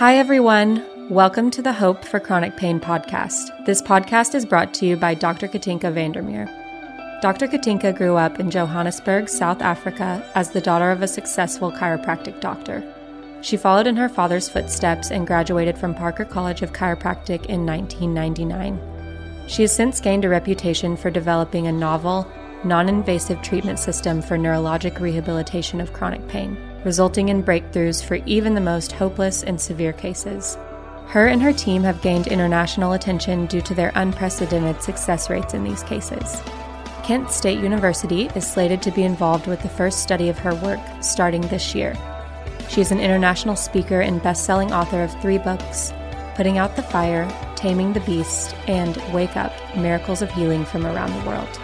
Hi, everyone. Welcome to the Hope for Chronic Pain podcast. This podcast is brought to you by Dr. Katinka van der Merwe. Dr. Katinka grew up in Johannesburg, South Africa, as the daughter of a successful chiropractic doctor. She followed in her father's footsteps and graduated from Parker College of Chiropractic in 1999. She has since gained a reputation for developing a novel, non invasive treatment system for neurologic rehabilitation of chronic pain, resulting in breakthroughs for even the most hopeless and severe cases. Her and her team have gained international attention due to their unprecedented success rates in these cases. Kent State University is slated to be involved with the first study of her work starting this year. She is an international speaker and best selling author of three books Putting Out the Fire, Taming the Beast, and Wake Up Miracles of Healing from Around the World.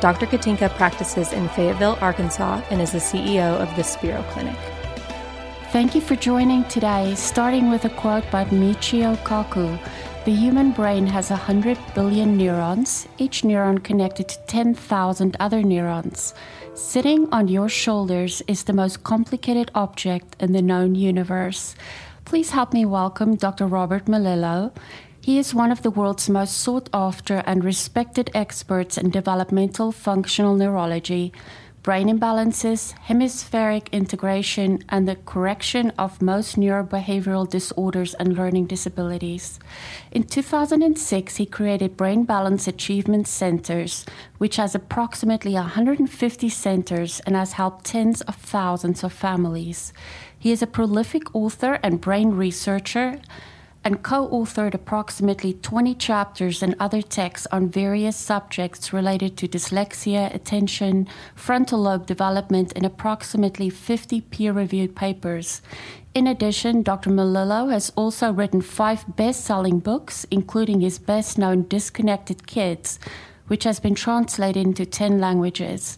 Dr. Katinka practices in Fayetteville, Arkansas, and is the CEO of the Spero Clinic. Thank you for joining today, starting with a quote by Michio Kaku. The human brain has 100 billion neurons, each neuron connected to 10,000 other neurons. Sitting on your shoulders is the most complicated object in the known universe. Please help me welcome Dr. Robert Melillo. He is one of the world's most sought after and respected experts in developmental functional neurology brain imbalances, hemispheric integration, and the correction of most neurobehavioral disorders and learning disabilities. In 2006, he created Brain Balance Achievement Centers, which has approximately 150 centers and has helped tens of thousands of families. He is a prolific author and brain researcher and co authored approximately 20 chapters and other texts on various subjects related to dyslexia, attention, frontal lobe development, and approximately 50 peer reviewed papers. In addition, Dr. Melillo has also written five best selling books, including his best known Disconnected Kids, which has been translated into 10 languages.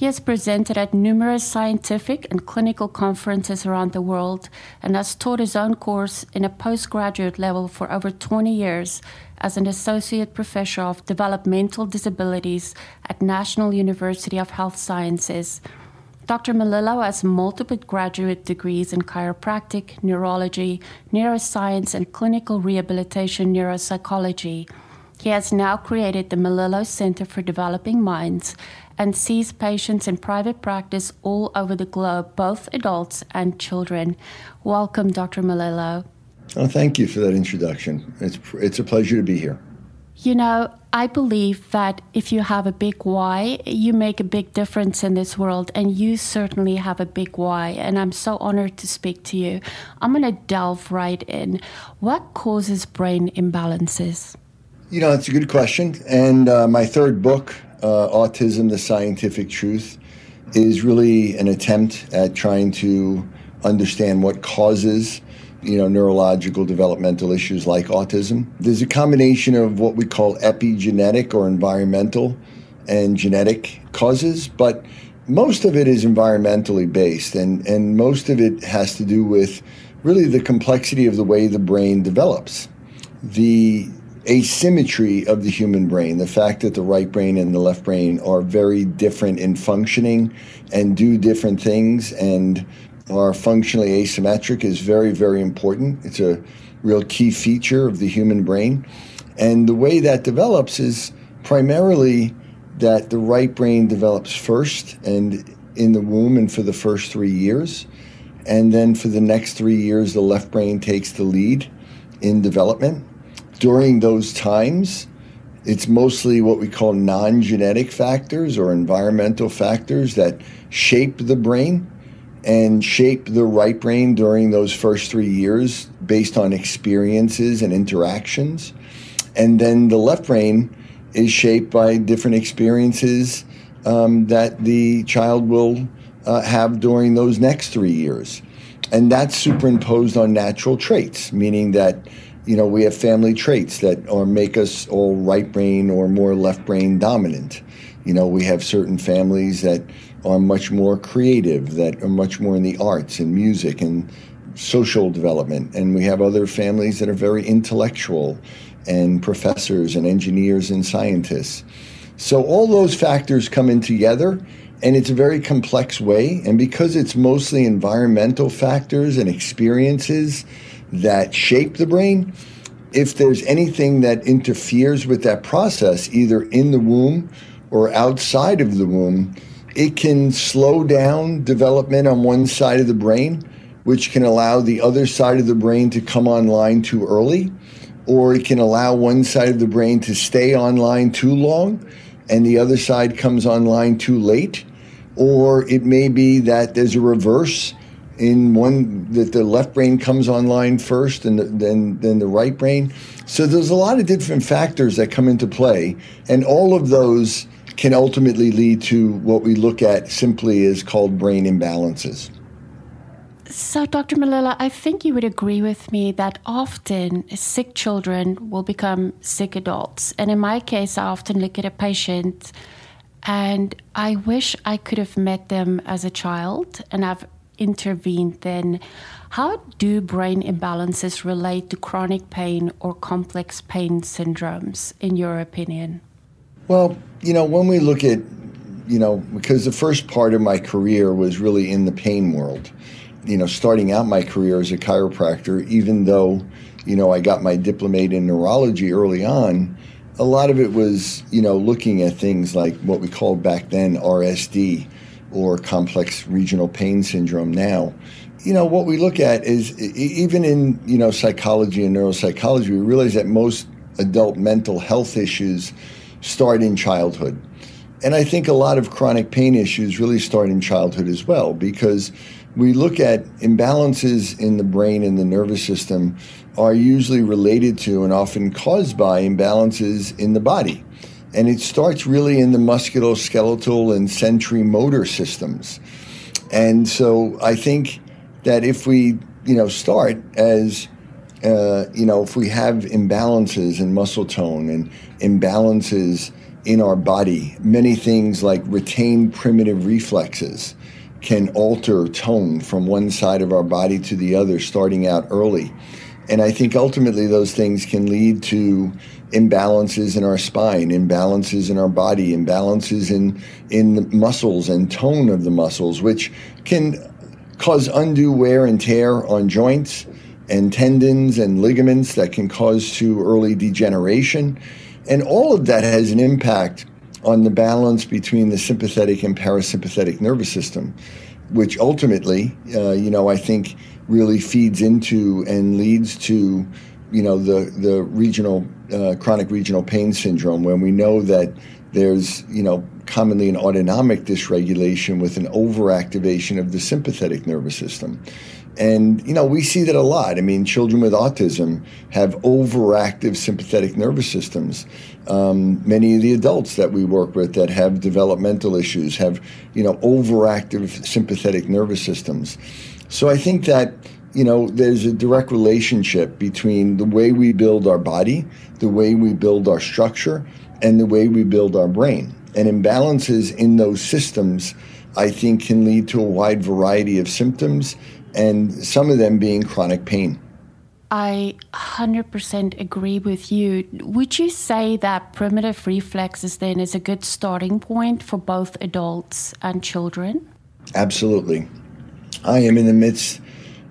He has presented at numerous scientific and clinical conferences around the world and has taught his own course in a postgraduate level for over 20 years as an associate professor of developmental disabilities at National University of Health Sciences. Dr. Melillo has multiple graduate degrees in chiropractic, neurology, neuroscience, and clinical rehabilitation neuropsychology. He has now created the Melillo Center for Developing Minds and sees patients in private practice all over the globe, both adults and children. Welcome, Dr. Melillo. Oh, thank you for that introduction. It's, it's a pleasure to be here. You know, I believe that if you have a big why, you make a big difference in this world, and you certainly have a big why. And I'm so honored to speak to you. I'm going to delve right in. What causes brain imbalances? You know, it's a good question. And uh, my third book, uh, Autism, the Scientific Truth, is really an attempt at trying to understand what causes you know neurological developmental issues like autism. There's a combination of what we call epigenetic or environmental and genetic causes but most of it is environmentally based and and most of it has to do with really the complexity of the way the brain develops. The asymmetry of the human brain, the fact that the right brain and the left brain are very different in functioning and do different things and are functionally asymmetric is very, very important. It's a real key feature of the human brain. And the way that develops is primarily that the right brain develops first and in the womb and for the first three years. And then for the next three years, the left brain takes the lead in development during those times, it's mostly what we call non genetic factors or environmental factors that shape the brain and shape the right brain during those first three years based on experiences and interactions. And then the left brain is shaped by different experiences um, that the child will uh, have during those next three years. And that's superimposed on natural traits, meaning that you know, we have family traits that or make us all right brain or more left brain dominant. You know, we have certain families that are much more creative, that are much more in the arts and music and social development. And we have other families that are very intellectual and professors and engineers and scientists. So all those factors come in together and it's a very complex way. And because it's mostly environmental factors and experiences, that shape the brain, if there's anything that interferes with that process, either in the womb or outside of the womb, it can slow down development on one side of the brain, which can allow the other side of the brain to come online too early, or it can allow one side of the brain to stay online too long and the other side comes online too late. Or it may be that there's a reverse in one that the left brain comes online first and then then the right brain. So there's a lot of different factors that come into play, and all of those can ultimately lead to what we look at simply as called brain imbalances. So, Dr. Melillo, I think you would agree with me that often sick children will become sick adults. And in my case, I often look at a patient and I wish I could have met them as a child and I've intervened then. How do brain imbalances relate to chronic pain or complex pain syndromes, in your opinion? Well, you know, when we look at, you know, because the first part of my career was really in the pain world, you know, starting out my career as a chiropractor, even though, you know, I got my diplomate in neurology early on, a lot of it was, you know, looking at things like what we called back then RSD or complex regional pain syndrome now. You know, what we look at is even in, you know, psychology and neuropsychology, we realize that most adult mental health issues start in childhood. And I think a lot of chronic pain issues really start in childhood as well because we look at imbalances in the brain and the nervous system are usually related to and often caused by imbalances in the body. And it starts really in the musculoskeletal and sensory motor systems. And so I think that if we, you know, start as uh, you know, if we have imbalances in muscle tone and imbalances in our body, many things like retained primitive reflexes can alter tone from one side of our body to the other starting out early. And I think ultimately those things can lead to imbalances in our spine, imbalances in our body, imbalances in, in the muscles and tone of the muscles, which can cause undue wear and tear on joints and tendons and ligaments that can cause to early degeneration. And all of that has an impact on the balance between the sympathetic and parasympathetic nervous system, which ultimately, uh, you know, I think really feeds into and leads to, you know, the the regional uh, chronic regional pain syndrome, when we know that there's, you know, commonly an autonomic dysregulation with an overactivation of the sympathetic nervous system. And, you know, we see that a lot. I mean, children with autism have overactive sympathetic nervous systems. Um, many of the adults that we work with that have developmental issues have, you know, overactive sympathetic nervous systems. So I think that, you know, there's a direct relationship between the way we build our body, the way we build our structure, and the way we build our brain. And imbalances in those systems, I think, can lead to a wide variety of symptoms and some of them being chronic pain. I 100% agree with you. Would you say that primitive reflexes then is a good starting point for both adults and children? Absolutely. I am in the midst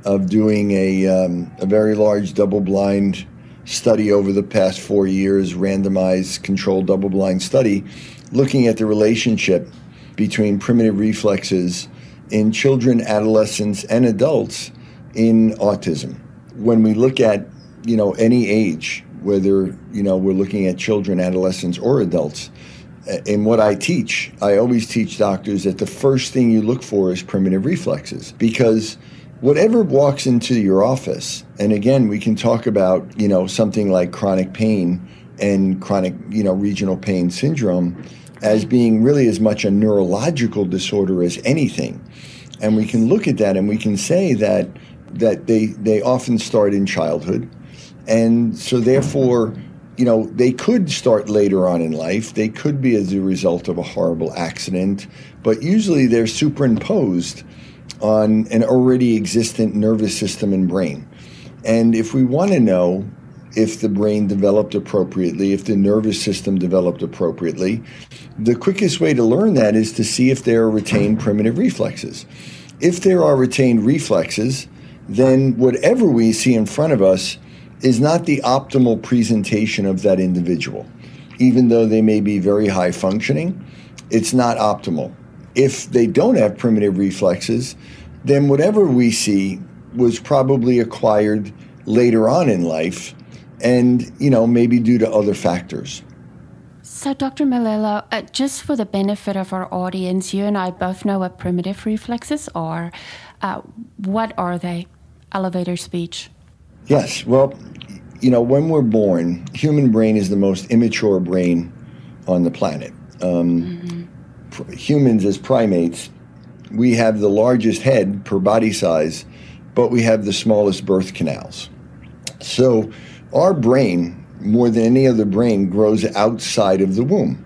of doing a, um, a very large double blind study over the past four years, randomized controlled double blind study, looking at the relationship between primitive reflexes in children, adolescents, and adults in autism. When we look at, you know, any age, whether, you know, we're looking at children, adolescents, or adults, uh, in what I teach, I always teach doctors that the first thing you look for is primitive reflexes because whatever walks into your office, and again, we can talk about, you know, something like chronic pain and chronic, you know, regional pain syndrome as being really as much a neurological disorder as anything. And we can look at that and we can say that that they they often start in childhood. And so therefore, you know, they could start later on in life. They could be as a result of a horrible accident, but usually they're superimposed on an already existent nervous system and brain. And if we want to know if the brain developed appropriately, if the nervous system developed appropriately. The quickest way to learn that is to see if there are retained primitive reflexes. If there are retained reflexes, then whatever we see in front of us is not the optimal presentation of that individual. Even though they may be very high functioning, it's not optimal. If they don't have primitive reflexes, then whatever we see was probably acquired later on in life and, you know, maybe due to other factors. So, Dr. Melillo, uh, just for the benefit of our audience, you and I both know what primitive reflexes are. Uh, what are they? Elevator speech. Yes. Well, you know, when we're born, human brain is the most immature brain on the planet. Um, mm-hmm. Humans, as primates, we have the largest head per body size, but we have the smallest birth canals. So, our brain, more than any other brain, grows outside of the womb.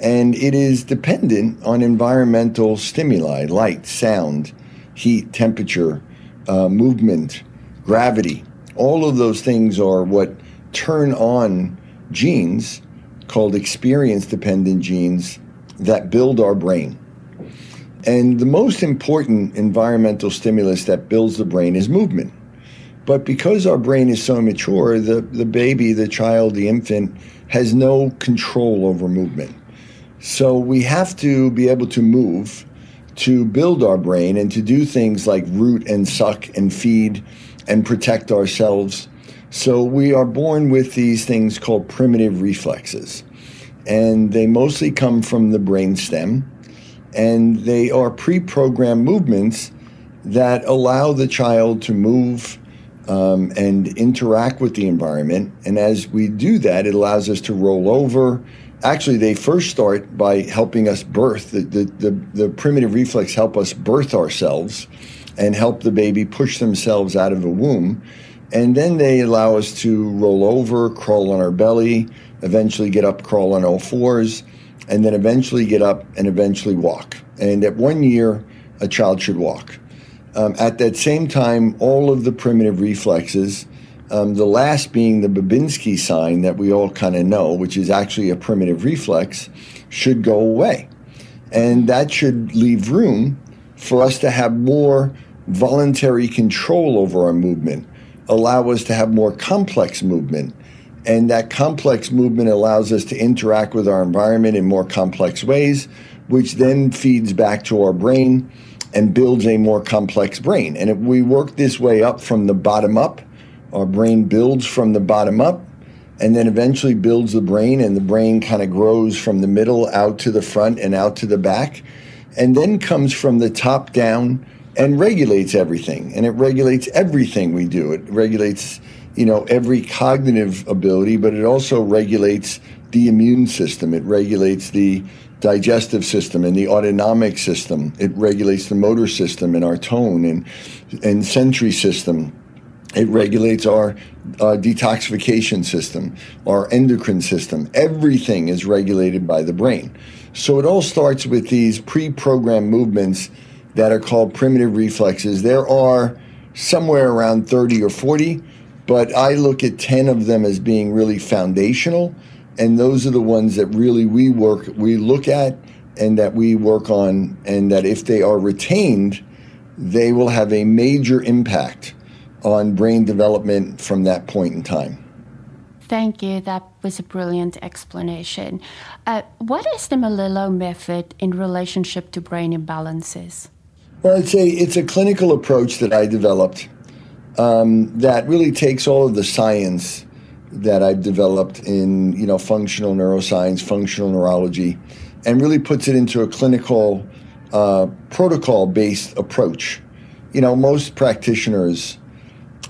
And it is dependent on environmental stimuli, light, sound, heat, temperature, uh, movement, gravity. All of those things are what turn on genes called experience dependent genes that build our brain. And the most important environmental stimulus that builds the brain is movement. But because our brain is so immature, the, the baby, the child, the infant has no control over movement. So we have to be able to move to build our brain and to do things like root and suck and feed and protect ourselves. So we are born with these things called primitive reflexes. And they mostly come from the brain stem. And they are pre programmed movements that allow the child to move um, and interact with the environment. And as we do that, it allows us to roll over. Actually, they first start by helping us birth. The, the, the, the primitive reflex help us birth ourselves and help the baby push themselves out of the womb. And then they allow us to roll over, crawl on our belly, eventually get up, crawl on all fours, and then eventually get up and eventually walk. And at one year, a child should walk. Um, at that same time, all of the primitive reflexes, um, the last being the Babinski sign that we all kind of know, which is actually a primitive reflex, should go away. And that should leave room for us to have more voluntary control over our movement, allow us to have more complex movement. And that complex movement allows us to interact with our environment in more complex ways, which then feeds back to our brain and builds a more complex brain. And if we work this way up from the bottom up, our brain builds from the bottom up and then eventually builds the brain, and the brain kind of grows from the middle out to the front and out to the back, and then comes from the top down and regulates everything. And it regulates everything we do. It regulates, you know, every cognitive ability, but it also regulates the immune system. It regulates the digestive system and the autonomic system. It regulates the motor system and our tone and, and sensory system. It regulates our uh, detoxification system, our endocrine system. Everything is regulated by the brain. So it all starts with these pre programmed movements that are called primitive reflexes. There are somewhere around 30 or 40, but I look at 10 of them as being really foundational and those are the ones that really we work we look at and that we work on and that if they are retained they will have a major impact on brain development from that point in time Thank you. That was a brilliant explanation. Uh, what is the Melillo method in relationship to brain imbalances? Well, it's a it's a clinical approach that I developed um, that really takes all of the science that I've developed in you know functional neuroscience, functional neurology, and really puts it into a clinical uh, protocol-based approach. You know, most practitioners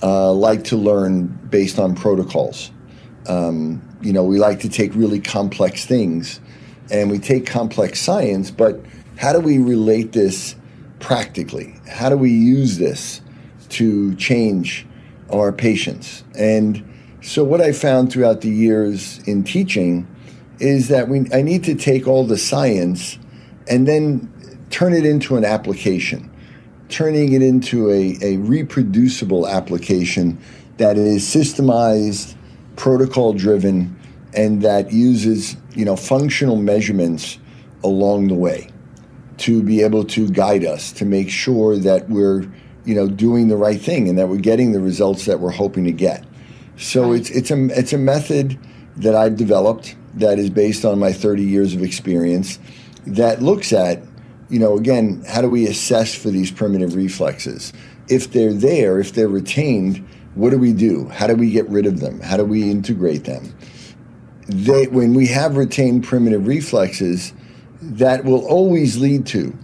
uh, like to learn based on protocols. Um, you know, we like to take really complex things, and we take complex science, but how do we relate this practically? How do we use this to change our patients? And so what I found throughout the years in teaching is that we I need to take all the science and then turn it into an application, turning it into a, a reproducible application that is systemized, protocol driven, and that uses you know functional measurements along the way to be able to guide us to make sure that we're you know, doing the right thing and that we're getting the results that we're hoping to get. So Right. it's it's a it's a method that I've developed that is based on my 30 years of experience that looks at, you know, again, how do we assess for these primitive reflexes? If they're there, if they're retained, what do we do? How do we get rid of them? How do we integrate them? They, when we have retained primitive reflexes, that will always lead to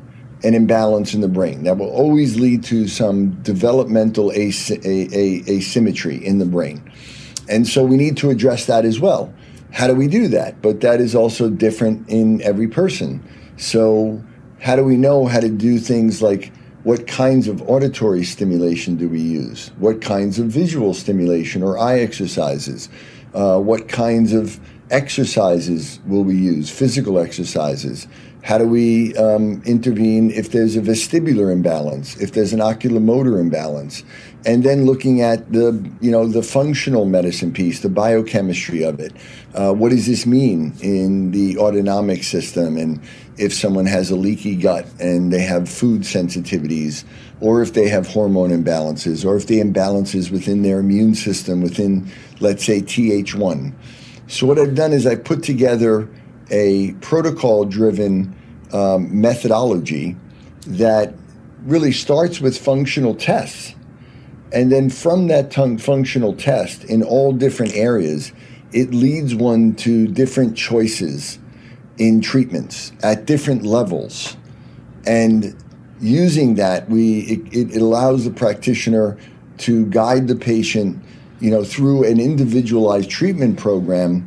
an imbalance in the brain. That will always lead to some developmental as- asymmetry in the brain. And so we need to address that as well. How do we do that? But that is also different in every person. So, how do we know how to do things like what kinds of auditory stimulation do we use? What kinds of visual stimulation or eye exercises? Uh, what kinds of exercises will we use? Physical exercises. How do we um, intervene if there's a vestibular imbalance, if there's an oculomotor imbalance, and then looking at the you know the functional medicine piece, the biochemistry of it. Uh, what does this mean in the autonomic system, and if someone has a leaky gut and they have food sensitivities, or if they have hormone imbalances, or if they imbalances within their immune system, within let's say Th1. So what I've done is I put together a protocol-driven um, methodology that really starts with functional tests. And then from that tongue functional test in all different areas, it leads one to different choices in treatments at different levels. And using that, we it, it allows the practitioner to guide the patient, you know, through an individualized treatment program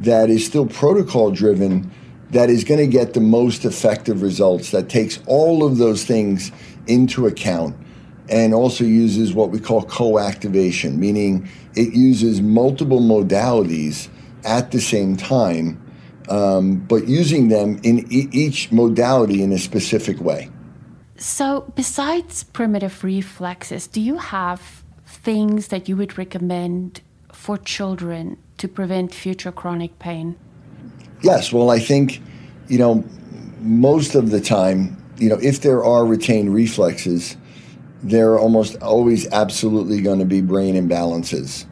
that is still protocol driven, that is going to get the most effective results, that takes all of those things into account and also uses what we call co-activation, meaning it uses multiple modalities at the same time, um, but using them in e- each modality in a specific way. So, besides primitive reflexes, do you have things that you would recommend for children to prevent future chronic pain? Yes, well, I think, you know, most of the time, you know, if there are retained reflexes, there are almost always absolutely going to be brain imbalances.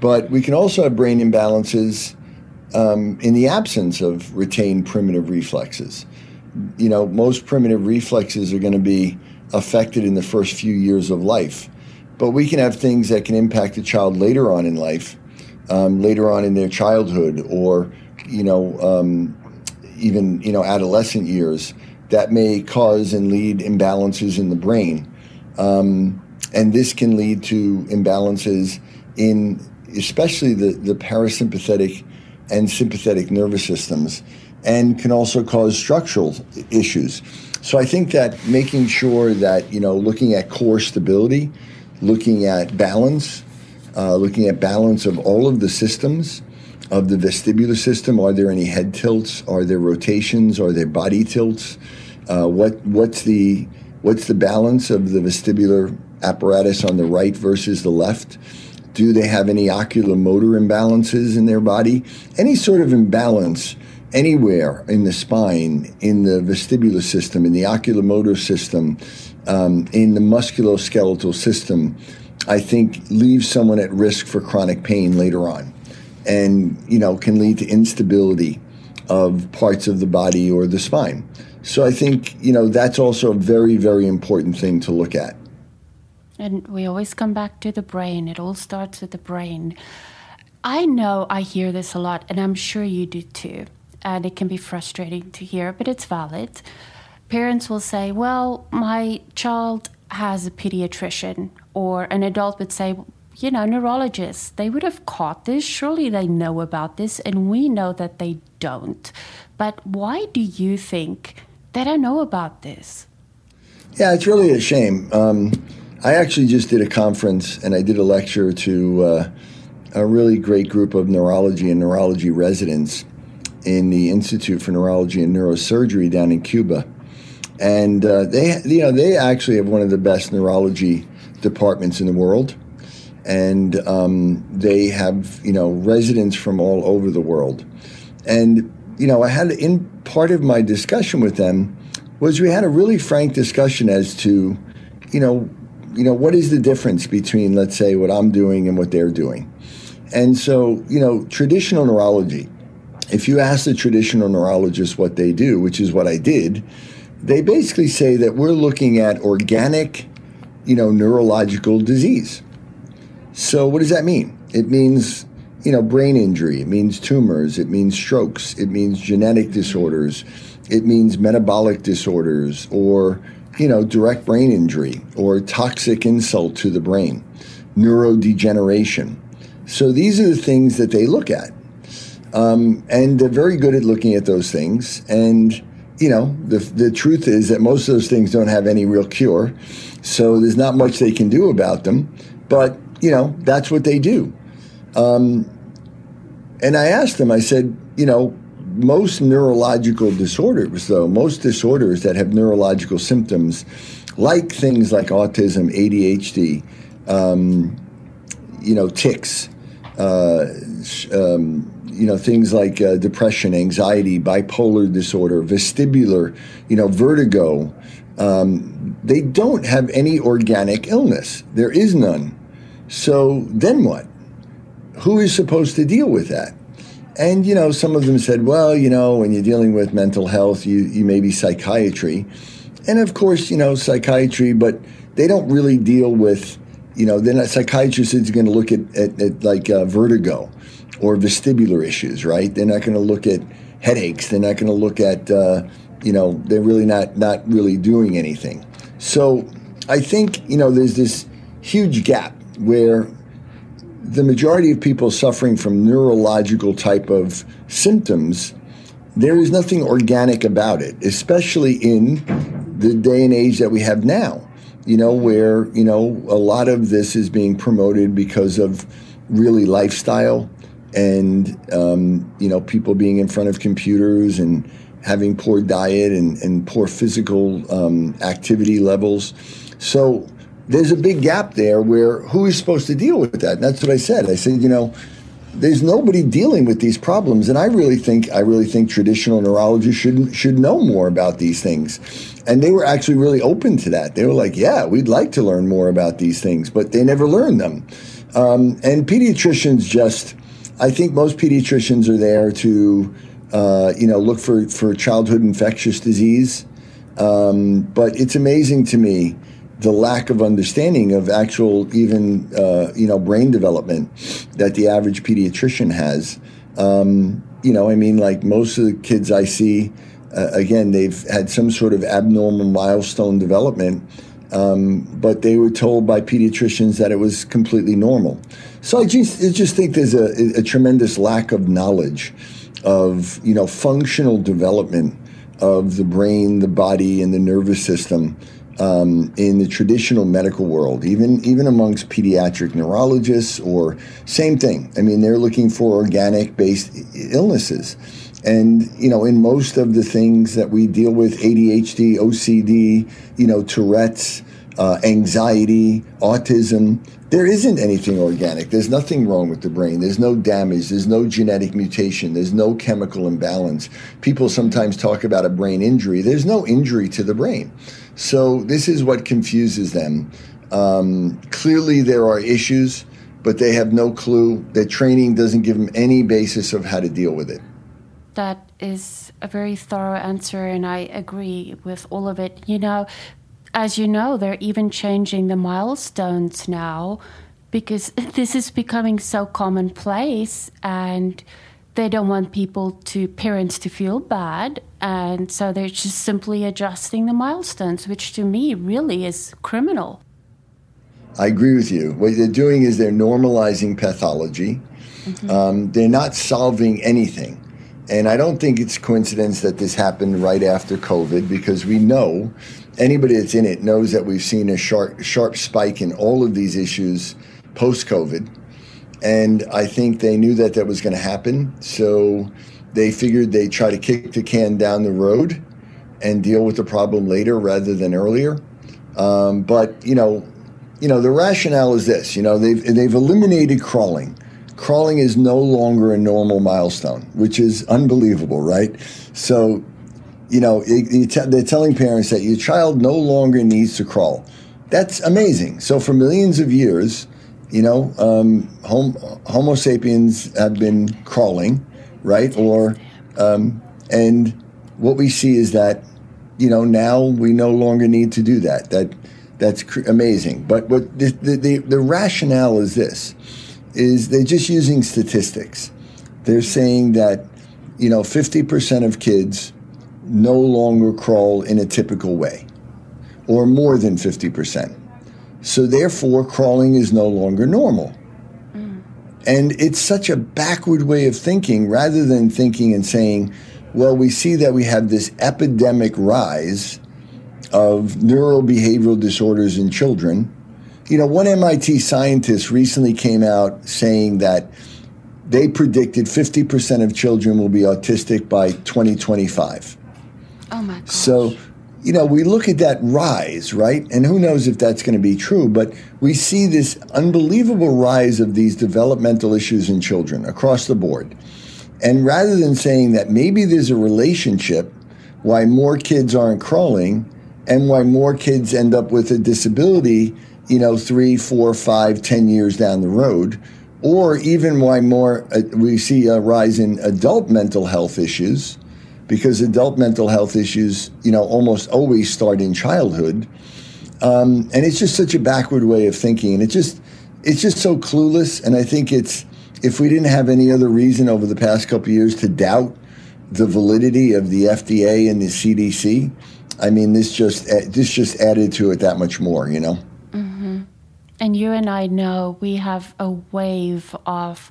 But we can also have brain imbalances um, in the absence of retained primitive reflexes. You know, most primitive reflexes are going to be affected in the first few years of life. But we can have things that can impact the child later on in life, um, later on in their childhood, or, you know, um, even, you know, adolescent years that may cause and lead imbalances in the brain. Um, and this can lead to imbalances in especially the, the parasympathetic and sympathetic nervous systems and can also cause structural issues. So I think that making sure that, you know, looking at core stability, looking at balance, uh, looking at balance of all of the systems of the vestibular system. Are there any head tilts? Are there rotations? Are there body tilts? Uh, what what's the what's the balance of the vestibular apparatus on the right versus the left? Do they have any oculomotor imbalances in their body? Any sort of imbalance anywhere in the spine, in the vestibular system, in the oculomotor system, um, in the musculoskeletal system, I think leaves someone at risk for chronic pain later on, and you know can lead to instability of parts of the body or the spine. So I think you know that's also a very very important thing to look at. And we always come back to the brain. It all starts with the brain. I know I hear this a lot, and I'm sure you do too. And it can be frustrating to hear, but it's valid. Parents will say, Well, my child has a pediatrician, or an adult would say, You know, neurologists, they would have caught this. Surely they know about this, and we know that they don't. But why do you think they don't know about this? Yeah, it's really a shame. Um, I actually just did a conference and I did a lecture to uh, a really great group of neurology and neurology residents in the Institute for Neurology and Neurosurgery down in Cuba. And uh, they, you know, they actually have one of the best neurology departments in the world. And um, they have, you know, residents from all over the world. And, you know, I had in part of my discussion with them was we had a really frank discussion as to, you know, you know, what is the difference between, let's say, what I'm doing and what they're doing? And so, you know, traditional neurology, if you ask the traditional neurologist what they do, which is what I did, they basically say that we're looking at organic, you know, neurological disease. So, what does that mean? It means, you know, brain injury, it means tumors, it means strokes, it means genetic disorders, it means metabolic disorders, or, you know, direct brain injury, or toxic insult to the brain, neurodegeneration. So, these are the things that they look at. Um, and they're very good at looking at those things. And you know, the, the truth is that most of those things don't have any real cure. So there's not much they can do about them. But, you know, that's what they do. Um, and I asked them, I said, you know, most neurological disorders, though, most disorders that have neurological symptoms, like things like autism, ADHD, um, you know, tics, uh, um, you know things like uh, depression, anxiety, bipolar disorder, vestibular, you know, vertigo. Um, they don't have any organic illness. There is none. So then what? Who is supposed to deal with that? And you know, some of them said, well, you know, when you're dealing with mental health, you you may be psychiatry, and of course, you know, psychiatry, but they don't really deal with, you know, then a psychiatrist is going to look at, at, at like uh, vertigo or vestibular issues, right? They're not going to look at headaches. They're not going to look at, uh, you know, they're really not not really doing anything. So I think you know there's this huge gap where the majority of people suffering from neurological type of symptoms, there is nothing organic about it, especially in the day and age that we have now. You know, where you know a lot of this is being promoted because of really lifestyle and um, you know people being in front of computers and having poor diet and, and poor physical um, activity levels. So there's a big gap there where who is supposed to deal with that? And that's what I said. I said, you know, there's nobody dealing with these problems, and I really think I really think traditional neurologists should should know more about these things. And they were actually really open to that. They were like, "Yeah, we'd like to learn more about these things," but they never learned them. Um, and pediatricians just I think most pediatricians are there to, uh, you know, look for, for childhood infectious disease. Um, but it's amazing to me the lack of understanding of actual even uh, you know brain development that the average pediatrician has. Um, you know, I mean, like most of the kids I see, uh, again, they've had some sort of abnormal milestone development, um, but they were told by pediatricians that it was completely normal. So I just, I just think there's a, a tremendous lack of knowledge of you know functional development of the brain, the body, and the nervous system um, in the traditional medical world, even even amongst pediatric neurologists, or same thing. I mean, they're looking for organic based illnesses, and you know, in most of the things that we deal with, ADHD, OCD, you know, Tourette's, uh, anxiety, autism, there isn't anything organic. There's nothing wrong with the brain. There's no damage. There's no genetic mutation. There's no chemical imbalance. People sometimes talk about a brain injury. There's no injury to the brain. So this is what confuses them. Um, clearly, there are issues, but they have no clue. Their training doesn't give them any basis of how to deal with it. That is a very thorough answer, and I agree with all of it. You know, as you know, they're even changing the milestones now because this is becoming so commonplace and they don't want people to parents to feel bad and so they're just simply adjusting the milestones which to me really is criminal. I agree with you. What they're doing is they're normalizing pathology. Mm-hmm. um, they're not solving anything. And i don't think it's coincidence that this happened right after covid because we know anybody that's in it knows that we've seen a sharp sharp spike in all of these issues post COVID, and I think they knew that that was going to happen. So they figured they'd try to kick the can down the road and deal with the problem later rather than earlier. Um, but you know, you know, the rationale is this. You know, they've they've eliminated crawling. Crawling is no longer a normal milestone, which is unbelievable, right? So you know, they're telling parents that your child no longer needs to crawl. that's amazing. So for millions of years, you know, um, Homo sapiens have been crawling, right? Or um, and what we see is that you know now we no longer need to do that. That that's cr- amazing. But what the, the, the, the rationale is this: is they're just using statistics. They're saying that you know 50% of kids no longer crawl in a typical way, or more than 50%. So therefore, crawling is no longer normal. Mm. And it's such a backward way of thinking rather than thinking and saying, well, we see that we have this epidemic rise of neurobehavioral disorders in children. You know, one MIT scientist recently came out saying that they predicted 50% of children will be autistic by 2025. Oh my gosh. So you know, we look at that rise, right? And who knows if that's going to be true, but we see this unbelievable rise of these developmental issues in children across the board. And rather than saying that maybe there's a relationship why more kids aren't crawling and why more kids end up with a disability, you know, three, four, five, ten years down the road, or even why more uh, we see a rise in adult mental health issues because adult mental health issues, you know, almost always start in childhood. Um, and it's just such a backward way of thinking. And it just, it's just so clueless. And I think it's, if we didn't have any other reason over the past couple years to doubt the validity of the FDA and the CDC, I mean, this just, this just added to it that much more, you know? Mm-hmm. And you and I know we have a wave of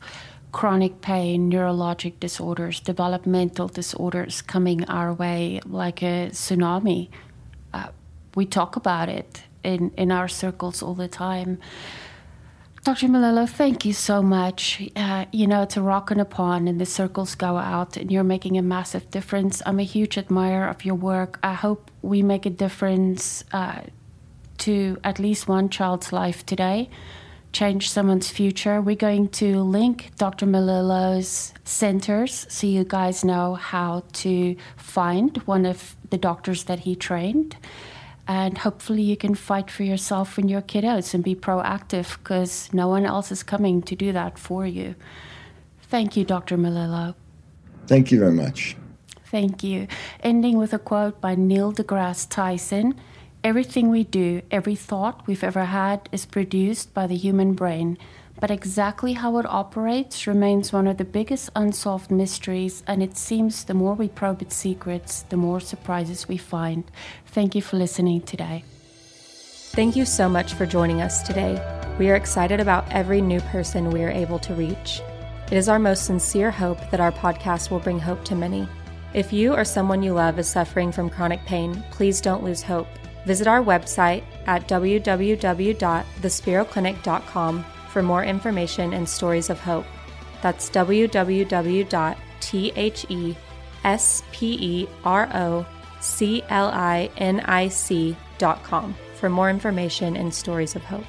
chronic pain, neurologic disorders, developmental disorders coming our way like a tsunami. Uh, we talk about it in, in our circles all the time. Dr. Melillo, thank you so much. Uh, you know, it's a rock and a pond, and the circles go out, and you're making a massive difference. I'm a huge admirer of your work. I hope we make a difference uh, to at least one child's life today change someone's future. We're going to link Dr. Melillo's centers so you guys know how to find one of the doctors that he trained. And hopefully, you can fight for yourself and your kiddos and be proactive because no one else is coming to do that for you. Thank you, Dr. Melillo. Thank you very much. Thank you. Ending with a quote by Neil deGrasse Tyson. Everything we do, every thought we've ever had, is produced by the human brain. But exactly how it operates remains one of the biggest unsolved mysteries, and it seems the more we probe its secrets, the more surprises we find. Thank you for listening today. Thank you so much for joining us today. We are excited about every new person we are able to reach. It is our most sincere hope that our podcast will bring hope to many. If you or someone you love is suffering from chronic pain, please don't lose hope. Visit our website at www.thesperoclinic.com for more information and stories of hope. That's www.thesperoclinic.com for more information and stories of hope.